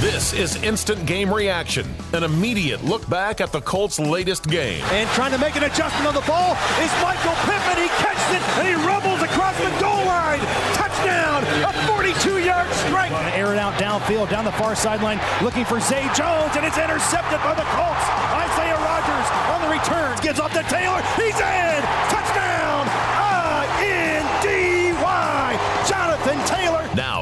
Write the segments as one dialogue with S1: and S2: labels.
S1: This is Instant Game Reaction, an immediate look back at the Colts' latest game.
S2: And trying to make an adjustment on the ball is Michael Pittman. He catches it and he rumbles across the goal line. Touchdown! A 42-yard strike.
S3: Air it out downfield, down the far sideline, looking for Zay Jones, and it's intercepted by the Colts. Isaiah Rodgers on the return gives off to Taylor. He's in. Touchdown!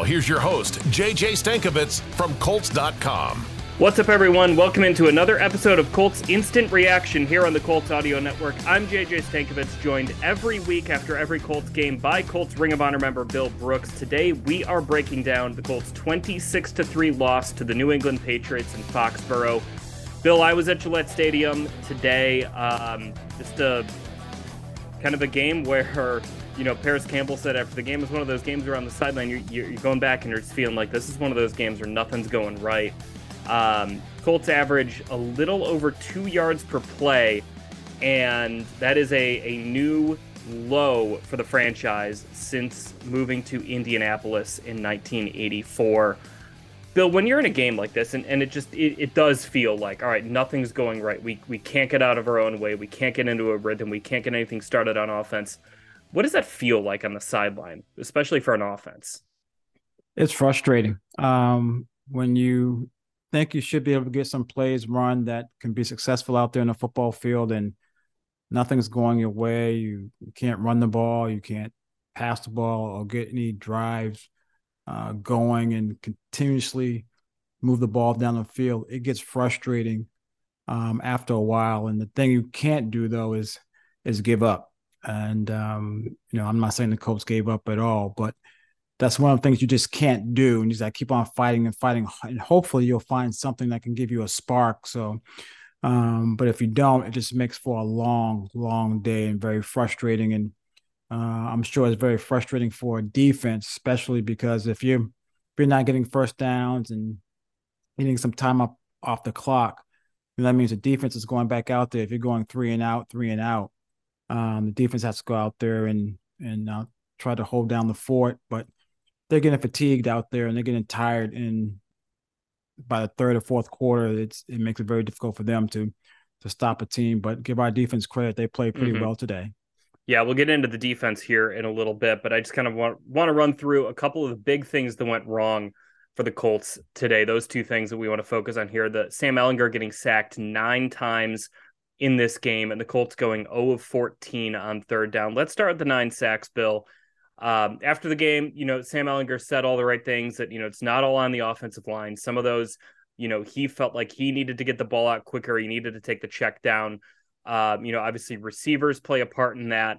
S1: Here's your host, JJ Stankevitz from Colts.com.
S4: What's up, everyone? Welcome into another episode of Colts Instant Reaction here on the Colts Audio Network. I'm JJ Stankevitz, joined every week after every Colts game by Colts Ring of Honor member Bill Brooks. Today, we are breaking down the Colts' 26 3 loss to the New England Patriots in Foxborough. Bill, I was at Gillette Stadium today. Um, just a kind of a game where you know, Parris Campbell said after the game was one of those games where on the sideline you're, you're, going back and you're just feeling like this is one of those games where nothing's going right. Um, Colts average a little over two yards per play, and that is a, a new low for the franchise since moving to Indianapolis in 1984. Bill, when you're in a game like this, and, and it just it, it does feel like, all right, nothing's going right. We we can't get out of our own way. We can't get into a rhythm. We can't get anything started on offense. What does that feel like on the sideline, especially for an offense?
S5: It's frustrating. Um, when you think you should be able to get some plays run that can be successful out there in the football field and nothing's going your way, you, you can't run the ball, you can't pass the ball or get any drives uh, going and continuously move the ball down the field, it gets frustrating um, after a while. And the thing you can't do though is is give up. And um, you know, I'm not saying the Colts gave up at all, but that's one of the things you just can't do. And you just like keep on fighting and fighting, and hopefully you'll find something that can give you a spark. So, um, but if you don't, it just makes for a long, long day and very frustrating. And uh, I'm sure it's very frustrating for a defense, especially because if you if you're not getting first downs and getting some time up off the clock, that means the defense is going back out there. If you're going three and out, three and out, um, the defense has to go out there and and uh, try to hold down the fort. But they're getting fatigued out there and they're getting tired. And by the third or fourth quarter, it's it makes it very difficult for them to to stop a team. But give our defense credit; they played pretty mm-hmm. well today.
S4: Yeah, we'll get into the defense here in a little bit, but I just kind of want want to run through a couple of the big things that went wrong for the Colts today. Those two things that we want to focus on here: the Sam Ehlinger getting sacked nine times in this game, and the Colts going 0 of 14 on third down. Let's start with the nine sacks, Bill. Um, after the game, you know, Sam Ehlinger said all the right things that, you know, it's not all on the offensive line. Some of those, you know, he felt like he needed to get the ball out quicker. He needed to take the check down. Um, you know, obviously receivers play a part in that.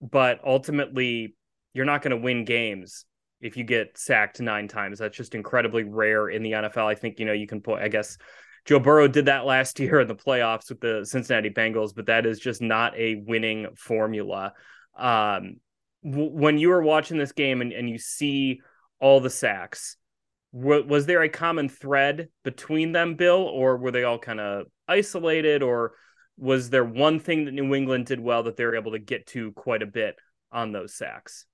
S4: But ultimately, you're not going to win games if you get sacked nine times. That's just incredibly rare in the NFL. I think, you know, you can put, I guess, Joe Burrow did that last year in the playoffs with the Cincinnati Bengals, but that is just not a winning formula. Um, w- when you were watching this game and, and you see all the sacks, w- was there a common thread between them, Bill, or were they all kind of isolated, or was there one thing that New England did well that they were able to get to quite a bit on those sacks?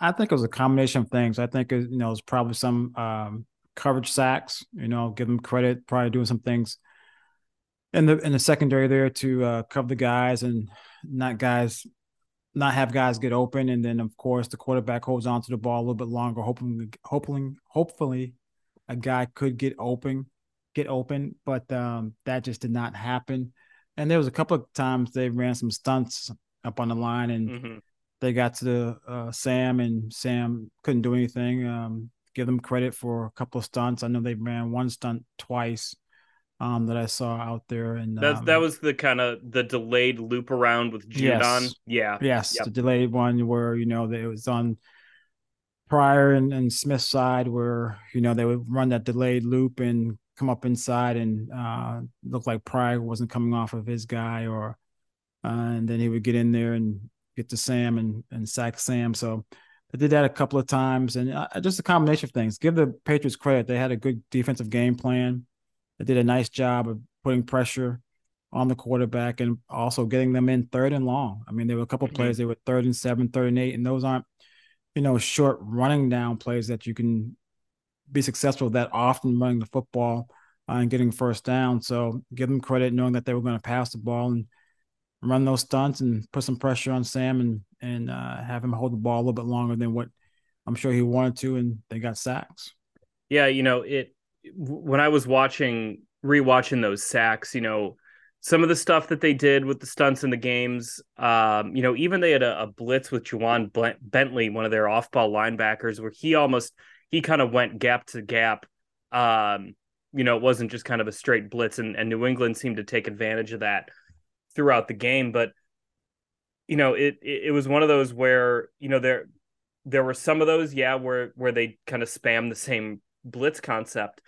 S5: I think it was a combination of things. I think you know it was probably some um, coverage sacks. You know, give them credit, probably doing some things in the in the secondary there to uh, cover the guys and not guys not have guys get open. And then of course the quarterback holds on to the ball a little bit longer, hoping hoping hopefully a guy could get open, get open, but um, that just did not happen. And there was a couple of times they ran some stunts up on the line and mm-hmm. they got to the uh, Sam and Sam couldn't do anything. Um, give them credit for a couple of stunts. I know they ran one stunt twice um, that I saw out there, and
S4: that
S5: um,
S4: that was the kind of the delayed loop around with Judon. Yes,
S5: yeah, yes, yep. the delayed one where you know it was on Pryor and, and Smith's side where you know they would run that delayed loop and come up inside and uh, look like Pryor wasn't coming off of his guy, or uh, and then he would get in there and get to Sam and and sack Sam. So they did that a couple of times, and uh, just a combination of things. Give the Patriots credit; they had a good defensive game plan. They did a nice job of putting pressure on the quarterback and also getting them in third and long. I mean, there were a couple mm-hmm. plays they were third and seven, third and eight, and those aren't you know, short running down plays that you can be successful that often running the football uh, and getting first down. So give them credit knowing that they were going to pass the ball and run those stunts and put some pressure on Sam and and uh, have him hold the ball a little bit longer than what I'm sure he wanted to, and they got sacks.
S4: Yeah, you know it. When I was watching rewatching those sacks, you know some of the stuff that they did with the stunts in the games. Um, you know, even they had a, a blitz with Ja'Whaun Bentley, one of their off-ball linebackers, where he almost he kind of went gap to gap. Um, you know, it wasn't just kind of a straight blitz, and, and New England seemed to take advantage of that throughout the game. But you know, it, it it was one of those where you know there there were some of those, yeah, where where they kind of spam the same blitz concept,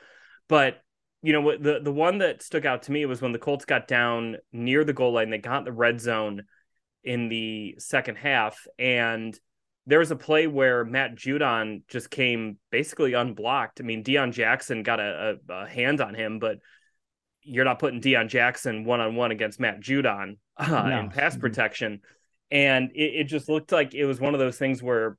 S4: but you know what the the one that stuck out to me was when the Colts got down near the goal line, they got the red zone in the second half, and there was a play where Matt Judon just came basically unblocked. I mean, Deon Jackson got a, a, a hand on him, but you're not putting Deon Jackson one on one against Matt Judon uh, no. in pass protection. And it, it just looked like it was one of those things where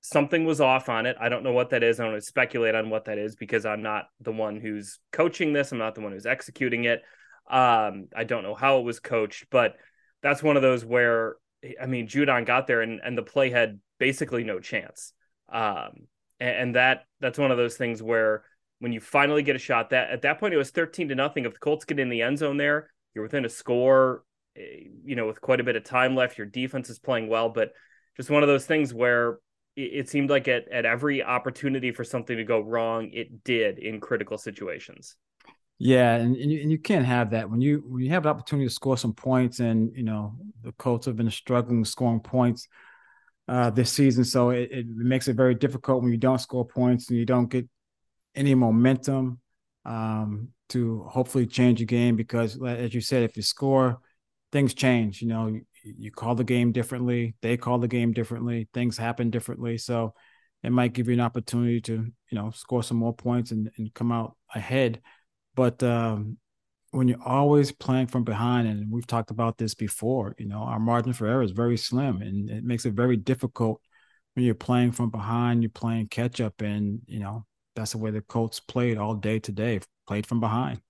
S4: something was off on it. I don't know what that is. I don't want to speculate on what that is because I'm not the one who's coaching this. I'm not the one who's executing it. Um, I don't know how it was coached, but that's one of those where I mean Judon got there and, and the play had basically no chance. Um, and, and that that's one of those things where when you finally get a shot that at that point it was 13 to nothing. If the Colts get in the end zone there, you're within a score, eh, you know, with quite a bit of time left. Your defense is playing well, but just one of those things where it seemed like at, at every opportunity for something to go wrong, it did in critical situations.
S5: Yeah, and, and you, and, you, can't have that when you when you have an opportunity to score some points, and you know the Colts have been struggling scoring points uh, this season, so it, it, makes it very difficult when you don't score points and you don't get any momentum um, to hopefully change the game. Because as you said, if you score, things change. You know, you call the game differently they call the game differently things happen differently so it might give you an opportunity to you know score some more points and, and come out ahead but um, when you're always playing from behind and we've talked about this before you know our margin for error is very slim and it makes it very difficult when you're playing from behind you're playing catch up and you know that's the way the colts played all day today played from behind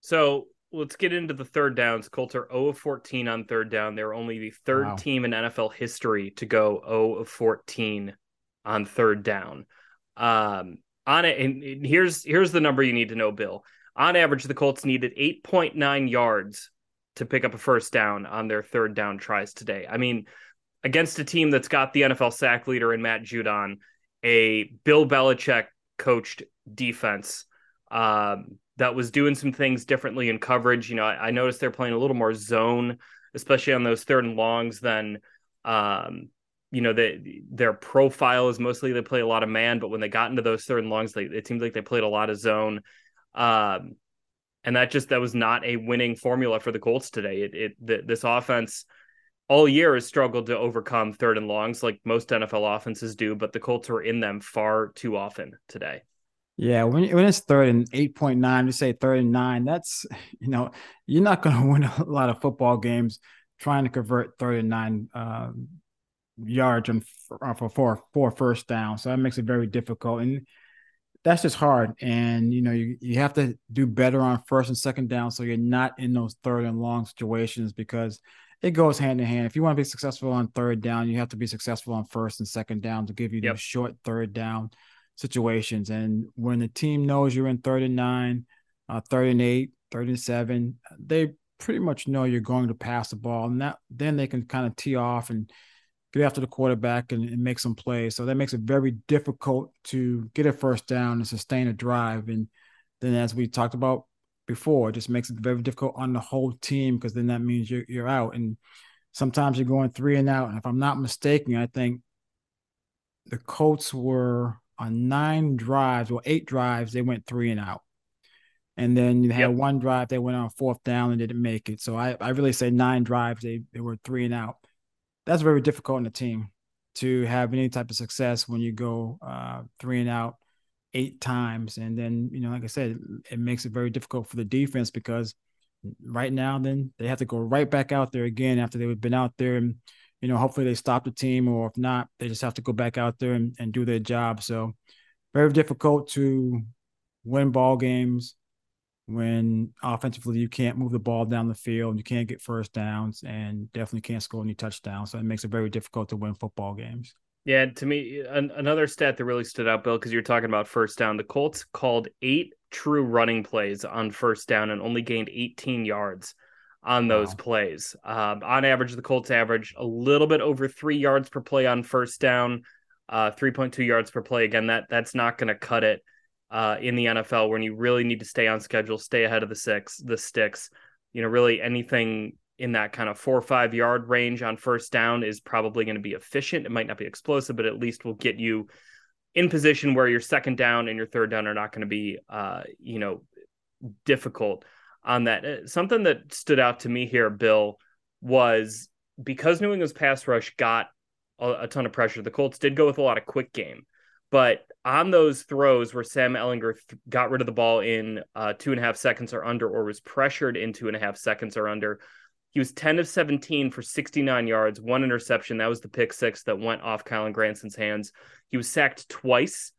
S4: so let's get into the third downs. Colts are 0 of 14 on third down. They're only the third wow. team in NFL history to go 0 of 14 on third down. Um, on it, and here's here's the number you need to know, Bill. On average, the Colts needed 8.9 yards to pick up a first down on their third down tries today. I mean, against a team that's got the NFL sack leader in Matt Judon, a Bill Belichick coached defense. Um, that was doing some things differently in coverage. You know, I, I noticed they're playing a little more zone, especially on those third and longs than um, you know, they, their profile is mostly they play a lot of man, but when they got into those third and longs, they, it seems like they played a lot of zone. Um, and that just that was not a winning formula for the Colts today. It, it the, this offense all year has struggled to overcome third and longs like most NFL offenses do, but the Colts were in them far too often today.
S5: Yeah, when when it's third and eight point nine, you say third and nine. That's you know you're not going to win a lot of football games trying to convert third and nine uh, yards and for four four first down. So that makes it very difficult, and that's just hard. And you know you you have to do better on first and second down, so you're not in those third and long situations because it goes hand in hand. If you want to be successful on third down, you have to be successful on first and second down to give you yep. the short third down situations. And when the team knows you're in third and nine, uh, third and eight, third and seven, they pretty much know you're going to pass the ball. And that then they can kind of tee off and get after the quarterback and, and make some plays. So that makes it very difficult to get a first down and sustain a drive. And then as we talked about before, it just makes it very difficult on the whole team because then that means you're you're out. And sometimes you're going three and out. And if I'm not mistaken, I think the Colts were on nine drives or eight drives, they went three and out. And then you had yep. one drive they went on fourth down and didn't make it. So I, I really say nine drives, they, they were three and out. That's very difficult on the team to have any type of success when you go uh, three and out eight times. And then, you know, like I said, it makes it very difficult for the defense because right now, then they have to go right back out there again after they've been out there and you know, hopefully they stop the team, or if not, they just have to go back out there and, and do their job. So very difficult to win ball games when offensively you can't move the ball down the field, you can't get first downs, and definitely can't score any touchdowns. So it makes it very difficult to win football games.
S4: Yeah, to me, an, another stat that really stood out, Bill, because you're talking about first down. The Colts called eight true running plays on first down and only gained 18 yards on those wow. plays. Uh, on average, the Colts average a little bit over three yards per play on first down, uh, 3.2 yards per play. Again, that that's not going to cut it uh, in the NFL when you really need to stay on schedule, stay ahead of the six, the sticks. You know, really anything in that kind of four or five yard range on first down is probably going to be efficient. It might not be explosive, but at least will get you in position where your second down and your third down are not going to be, uh, you know, difficult on that. Uh, something that stood out to me here, Bill, was because New England's pass rush got a, a ton of pressure. The Colts did go with a lot of quick game, but on those throws where Sam Ehlinger th- got rid of the ball in uh, two and a half seconds or under, or was pressured in two and a half seconds or under, he was 10 of 17 for 69 yards, one interception. That was the pick six that went off Kylen Granson's hands. He was sacked twice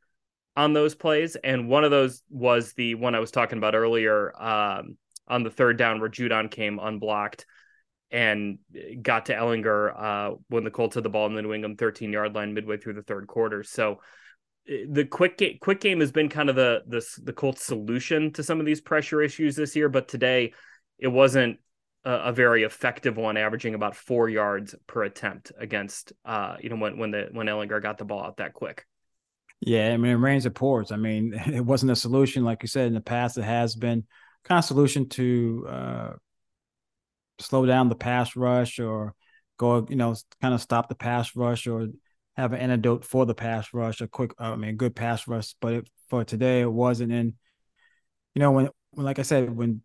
S4: on those plays, and one of those was the one I was talking about earlier um, on the third down where Judon came unblocked and got to Ehlinger uh, when the Colts had the ball in the New England 13 yard line midway through the third quarter. So the quick game, quick game has been kind of the the the Colts solution to some of these pressure issues this year, but today it wasn't a, very effective one, averaging about four yards per attempt against uh you know when when the when Ehlinger got the ball out that quick.
S5: Yeah, I mean it rains it pours. I mean it wasn't a solution like you said in the past. It has been kind of solution to uh slow down the pass rush or go you know kind of stop the pass rush or have an antidote for the pass rush, a quick, I mean, good pass rush. But it, for today, it wasn't. And you know, when, when like I said, when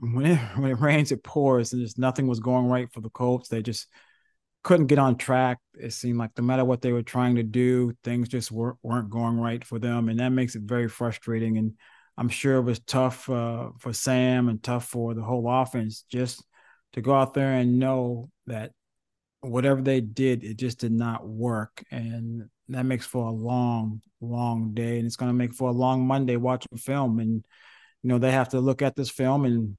S5: when it when it rains, it pours, and just nothing was going right for the Colts. They just couldn't get on track. It seemed like no matter what they were trying to do, things just weren't weren't going right for them, and that makes it very frustrating. And I'm sure it was tough uh, for Sam and tough for the whole offense just to go out there and know that whatever they did, it just did not work. And that makes for a long, long day. And it's going to make for a long Monday watching film. And, you know, they have to look at this film and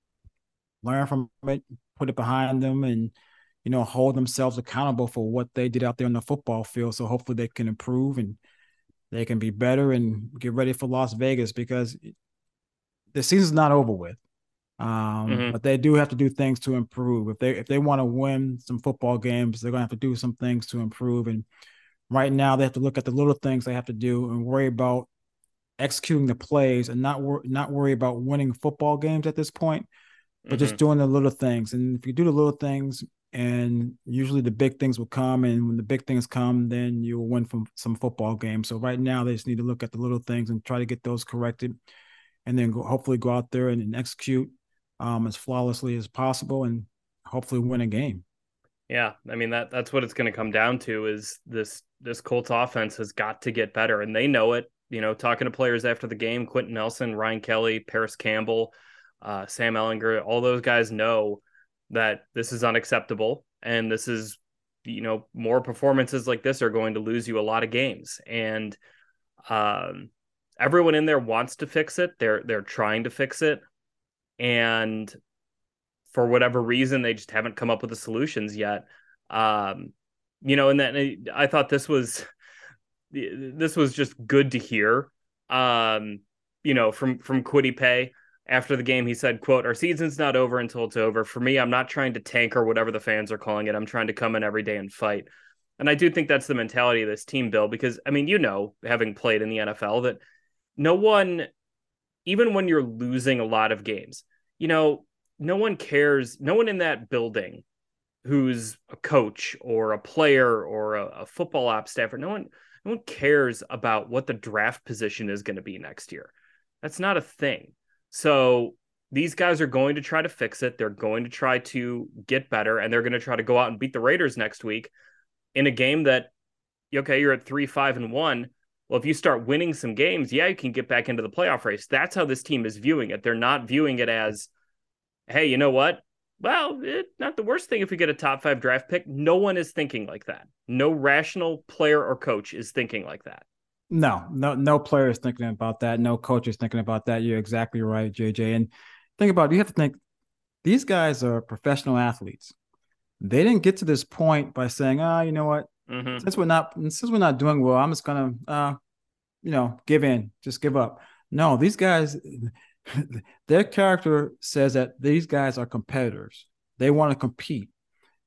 S5: learn from it, put it behind them, and, you know, hold themselves accountable for what they did out there on the football field. So hopefully they can improve and they can be better and get ready for Las Vegas because the season's not over with. Um, mm-hmm. But they do have to do things to improve. If they if they want to win some football games, they're going to have to do some things to improve. And right now, they have to look at the little things they have to do and worry about executing the plays and not wor- not worry about winning football games at this point, but mm-hmm. just doing the little things. And if you do the little things, and usually the big things will come. And when the big things come, then you'll win from some football games. So right now, they just need to look at the little things and try to get those corrected, and then go, hopefully go out there and, and execute um, as flawlessly as possible and hopefully win a game.
S4: Yeah, I mean that that's what it's going to come down to is this this Colts offense has got to get better and they know it. You know, talking to players after the game, Quenton Nelson, Ryan Kelly, Parris Campbell, uh, Sam Ehlinger, all those guys know that this is unacceptable and this is you know more performances like this are going to lose you a lot of games. And um, everyone in there wants to fix it. They're they're trying to fix it. And for whatever reason they just haven't come up with the solutions yet. Um you know and then i thought this was this was just good to hear. Um you know from from Kwity Paye after the game he said quote our season's not over until it's over for me i'm not trying to tank or whatever the fans are calling it i'm trying to come in every day and fight and i do think that's the mentality of this team bill because i mean you know having played in the nfl that no one even when you're losing a lot of games you know, no one cares. No one in that building who's a coach or a player or a, a football ops staffer, no one, no one cares about what the draft position is going to be next year. That's not a thing. So these guys are going to try to fix it. They're going to try to get better, and they're going to try to go out and beat the Raiders next week in a game that, okay, you're at three, five, and one. Well, if you start winning some games, yeah, you can get back into the playoff race. That's how this team is viewing it. They're not viewing it as, hey, you know what? well, it, not the worst thing if we get a top five draft pick. No one is thinking like that. No rational player or coach is thinking like that.
S5: No, no, no player is thinking about that. No coach is thinking about that. You're exactly right, JJ. And think about it, you have to think these guys are professional athletes. They didn't get to this point by saying, "Ah, oh, you know what? Mm-hmm. Since we're not since we're not doing well, I'm just gonna, uh, you know, give in, just give up." No, these guys, their character says that these guys are competitors. They want to compete.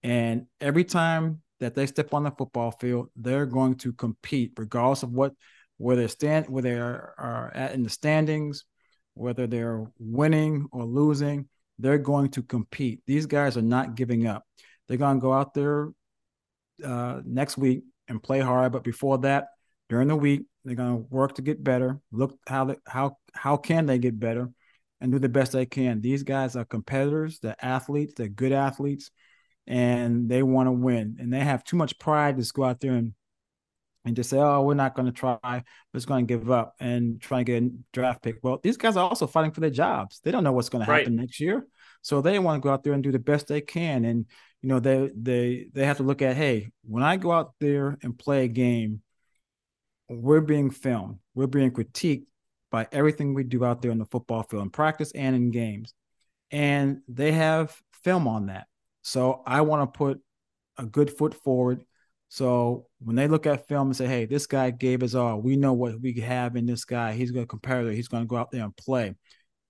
S5: And every time that they step on the football field, they're going to compete, regardless of what where they stand, where they are, are at in the standings, whether they're winning or losing, they're going to compete. These guys are not giving up. They're going to go out there uh, next week and play hard. But before that, during the week, they're going to work to get better. Look how they, how how can they get better, and do the best they can. These guys are competitors. They're athletes. They're good athletes, and they want to win. And they have too much pride to go out there and and just say, "Oh, we're not going to try. We're just going to give up and try and get a draft pick." Well, these guys are also fighting for their jobs. They don't know what's going to happen next year, so they want to go out there and do the best they can. And you know, they they they have to look at, hey, when I go out there and play a game, we're being filmed, we're being critiqued by everything we do out there on the football field, in practice and in games, and they have film on that. So I want to put a good foot forward. So when they look at film and say, "Hey, this guy gave us all. We know what we have in this guy. He's going to compare it. He's going to go out there and play.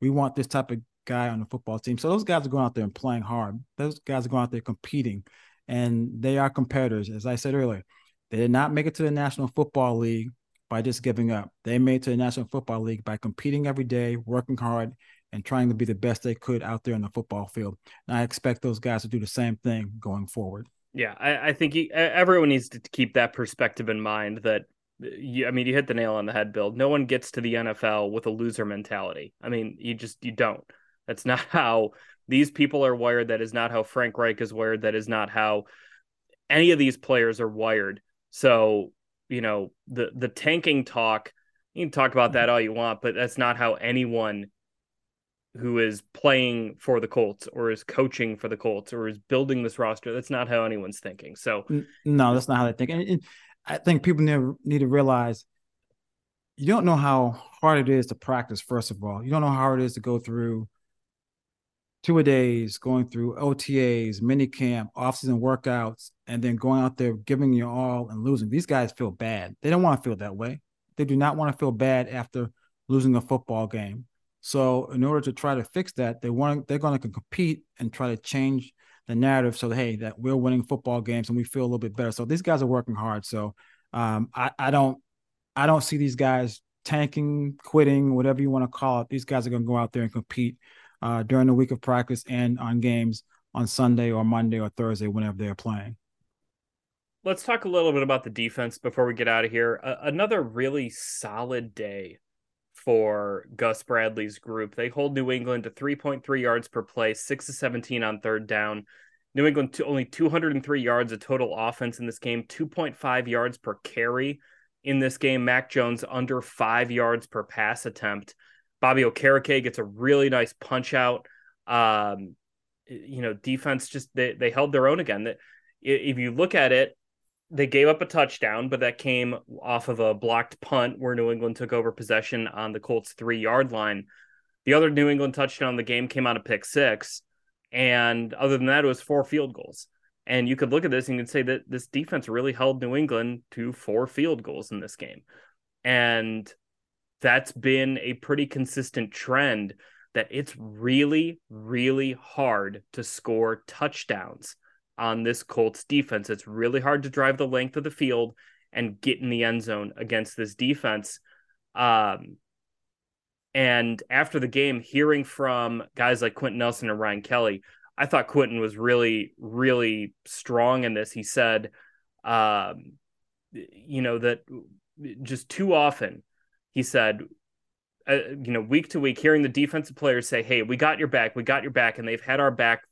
S5: We want this type of guy on the football team." So those guys are going out there and playing hard. Those guys are going out there competing, and they are competitors. As I said earlier, they did not make it to the National Football League by just giving up. They made it to the National Football League by competing every day, working hard, and trying to be the best they could out there in the football field. And I expect those guys to do the same thing going forward.
S4: Yeah, I, I think he, everyone needs to keep that perspective in mind. That uh, you, I mean, you hit the nail on the head, Bill. No one gets to the NFL with a loser mentality. I mean, you just you don't. That's not how these people are wired. That is not how Frank Reich is wired. That is not how any of these players are wired. So you know the the tanking talk. You can talk about that all you want, but that's not how anyone who is playing for the Colts or is coaching for the Colts or is building this roster. That's not how anyone's thinking. So
S5: no, that's not how they think. And, and I think people need, need to realize you don't know how hard it is to practice. First of all, you don't know how hard it is to go through two a days, going through OTAs, mini camp, off-season workouts, and then going out there giving your all and losing. These guys feel bad. They don't want to feel that way. They do not want to feel bad after losing a football game. So in order to try to fix that, they want they're going to compete and try to change the narrative so hey that we're winning football games and we feel a little bit better. So these guys are working hard. So um, I, I don't I don't see these guys tanking, quitting, whatever you want to call it. These guys are going to go out there and compete uh, during the week of practice and on games on Sunday or Monday or Thursday whenever they're playing.
S4: Let's talk a little bit about the defense before we get out of here. Uh, another really solid day for Gus Bradley's group. They hold New England to 3.3 yards per play, 6 to 17 on third down. New England to only 203 yards of total offense in this game, 2.5 yards per carry in this game. Mac Jones under 5 yards per pass attempt. Bobby Okereke gets a really nice punch out. Um, you know, defense just they they held their own again. That if you look at it, they gave up a touchdown, but that came off of a blocked punt where New England took over possession on the Colts three yard line. The other New England touchdown in the game came out of pick six. And other than that, it was four field goals. And you could look at this and you could say that this defense really held New England to four field goals in this game. And that's been a pretty consistent trend that it's really, really hard to score touchdowns on this Colts defense. It's really hard to drive the length of the field and get in the end zone against this defense. Um, and after the game, hearing from guys like Quenton Nelson and Ryan Kelly, I thought Quenton was really, really strong in this. He said, um, you know, that just too often, he said, uh, you know, week to week, hearing the defensive players say, "Hey, we got your back, we got your back," and they've had our back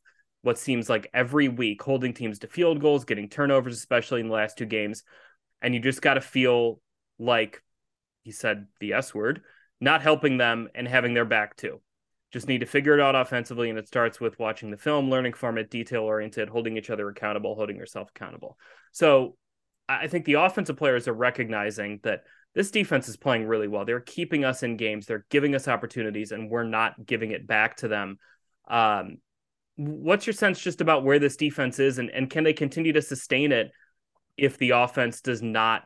S4: what seems like every week, holding teams to field goals, getting turnovers, especially in the last two games. And you just got to feel like he said the S word, not helping them and having their back too. just need to figure it out offensively. And it starts with watching the film, learning from it, detail oriented, holding each other accountable, holding yourself accountable. So I think the offensive players are recognizing that this defense is playing really well. They're keeping us in games, they're giving us opportunities, and we're not giving it back to them. Um, what's your sense just about where this defense is, and, and can they continue to sustain it if the offense does not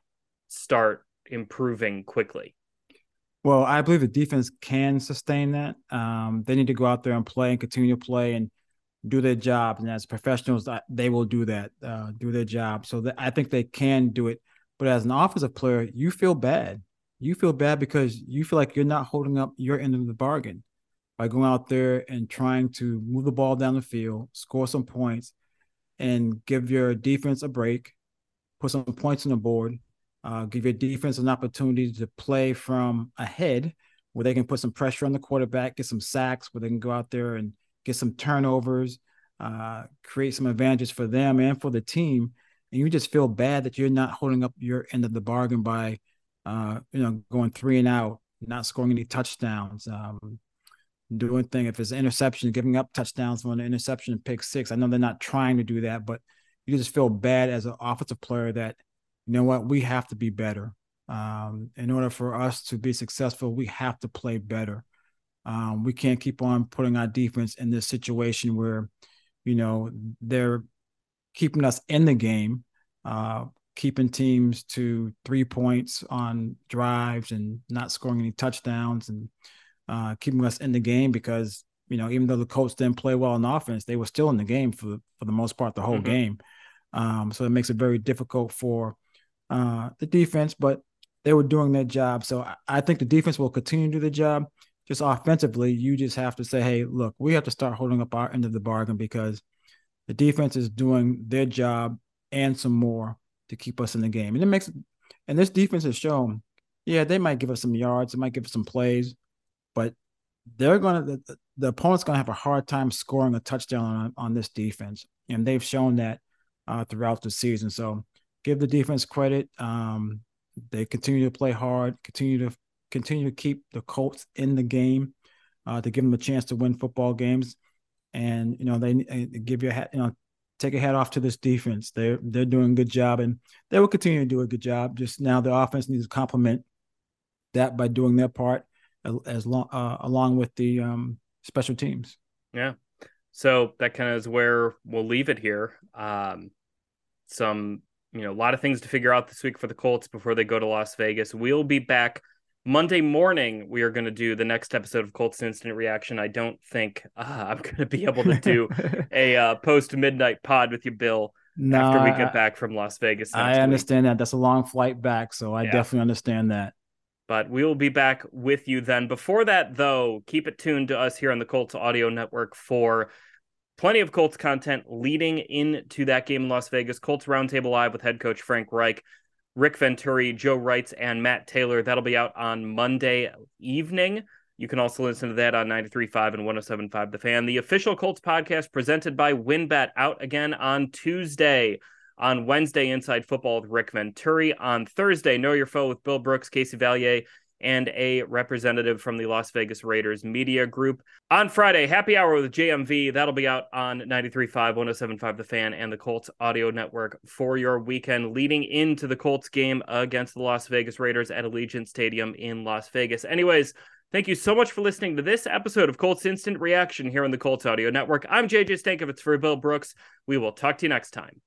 S4: start improving quickly?
S5: Well, I believe the defense can sustain that. Um, they need to go out there and play and continue to play and do their job. And as professionals, they will do that, uh, do their job. So I think they can do it. But as an offensive player, you feel bad. You feel bad because you feel like you're not holding up your end of the bargain by going out there and trying to move the ball down the field, score some points, and give your defense a break, put some points on the board, uh, give your defense an opportunity to play from ahead where they can put some pressure on the quarterback, get some sacks, where they can go out there and get some turnovers, uh, create some advantages for them and for the team. And you just feel bad that you're not holding up your end of the bargain by, uh, you know, going three and out, not scoring any touchdowns, um, doing thing. If it's interception, giving up touchdowns on an interception pick six. I know they're not trying to do that, but you just feel bad as an offensive player that, you know what, we have to be better. Um, in order for us to be successful, we have to play better. Um, we can't keep on putting our defense in this situation where, you know, they're keeping us in the game, uh, keeping teams to three points on drives and not scoring any touchdowns and uh, keeping us in the game because you know even though the Colts didn't play well in offense, they were still in the game for for the most part the whole mm-hmm. game. Um, so it makes it very difficult for uh, the defense, but they were doing their job. So I, I think the defense will continue to do the job. Just offensively, you just have to say, hey, look, we have to start holding up our end of the bargain because the defense is doing their job and some more to keep us in the game. And it makes and this defense has shown, yeah, they might give us some yards, they might give us some plays, but they're gonna the, the opponent's gonna have a hard time scoring a touchdown on, on this defense. And they've shown that uh, throughout the season. So give the defense credit. Um, they continue to play hard, continue to continue to keep the Colts in the game, uh, to give them a chance to win football games and you know they, give you a hat, you know take a hat off to this defense. They're they're doing a good job, and they will continue to do a good job. Just now, the offense needs to complement that by doing their part as long uh, along with the um, special teams.
S4: Yeah. So that kind of is where we'll leave it here. Um, some you know a lot of things to figure out this week for the Colts before they go to Las Vegas. We'll be back Monday morning, we are going to do the next episode of Colts Instant Reaction. I don't think uh, I'm going to be able to do a uh, post midnight pod with you, Bill, no, after we get I, back from Las Vegas.
S5: I understand week. that. That's a long flight back. So I yeah. definitely understand that.
S4: But we will be back with you then. Before that, though, keep it tuned to us here on the Colts Audio Network for plenty of Colts content leading into that game in Las Vegas. Colts Roundtable Live with head coach Frank Reich. Rick Venturi, Joe Reitz, and Matt Taylor. That'll be out on Monday evening. You can also listen to that on 93.5 and 107.5 The Fan. The official Colts podcast presented by WynnBET out again on Tuesday. On Wednesday, Inside Football with Rick Venturi. On Thursday, Know Your Foe with Bill Brooks, Casey Valier, and a representative from the Las Vegas Raiders Media Group. On Friday, Happy Hour with JMV. That'll be out on 93.5, 107.5 The Fan, and the Colts Audio Network for your weekend leading into the Colts game against the Las Vegas Raiders at Allegiant Stadium in Las Vegas. Anyways, thank you so much for listening to this episode of Colts Instant Reaction here on the Colts Audio Network. I'm JJ Stankevitz for Bill Brooks. We will talk to you next time.